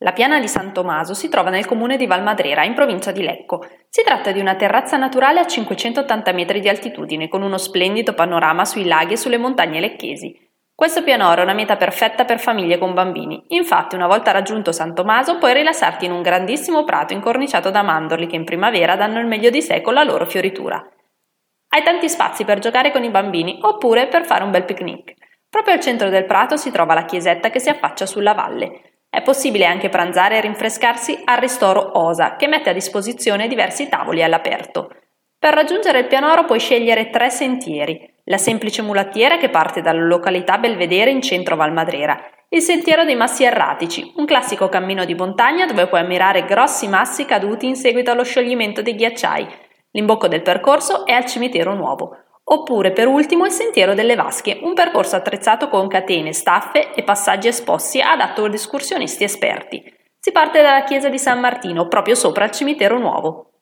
La piana di San Tommaso si trova nel comune di Valmadrera, in provincia di Lecco. Si tratta di una terrazza naturale a 580 metri di altitudine, con uno splendido panorama sui laghi e sulle montagne lecchesi. Questo pianoro è una meta perfetta per famiglie con bambini. Infatti, una volta raggiunto San Tommaso, puoi rilassarti in un grandissimo prato incorniciato da mandorli che in primavera danno il meglio di sé con la loro fioritura. Hai tanti spazi per giocare con i bambini oppure per fare un bel picnic. Proprio al centro del prato si trova la chiesetta che si affaccia sulla valle. È possibile anche pranzare e rinfrescarsi al ristoro Osa, che mette a disposizione diversi tavoli all'aperto. Per raggiungere il pianoro puoi scegliere tre sentieri. La semplice mulattiera che parte dalla località Belvedere in centro Valmadrera, il sentiero dei massi erratici, un classico cammino di montagna dove puoi ammirare grossi massi caduti in seguito allo scioglimento dei ghiacciai. L'imbocco del percorso è al cimitero nuovo, Oppure per ultimo il Sentiero delle Vasche, un percorso attrezzato con catene, staffe e passaggi esposti adatto ad escursionisti esperti. Si parte dalla chiesa di San Martino, proprio sopra il cimitero nuovo.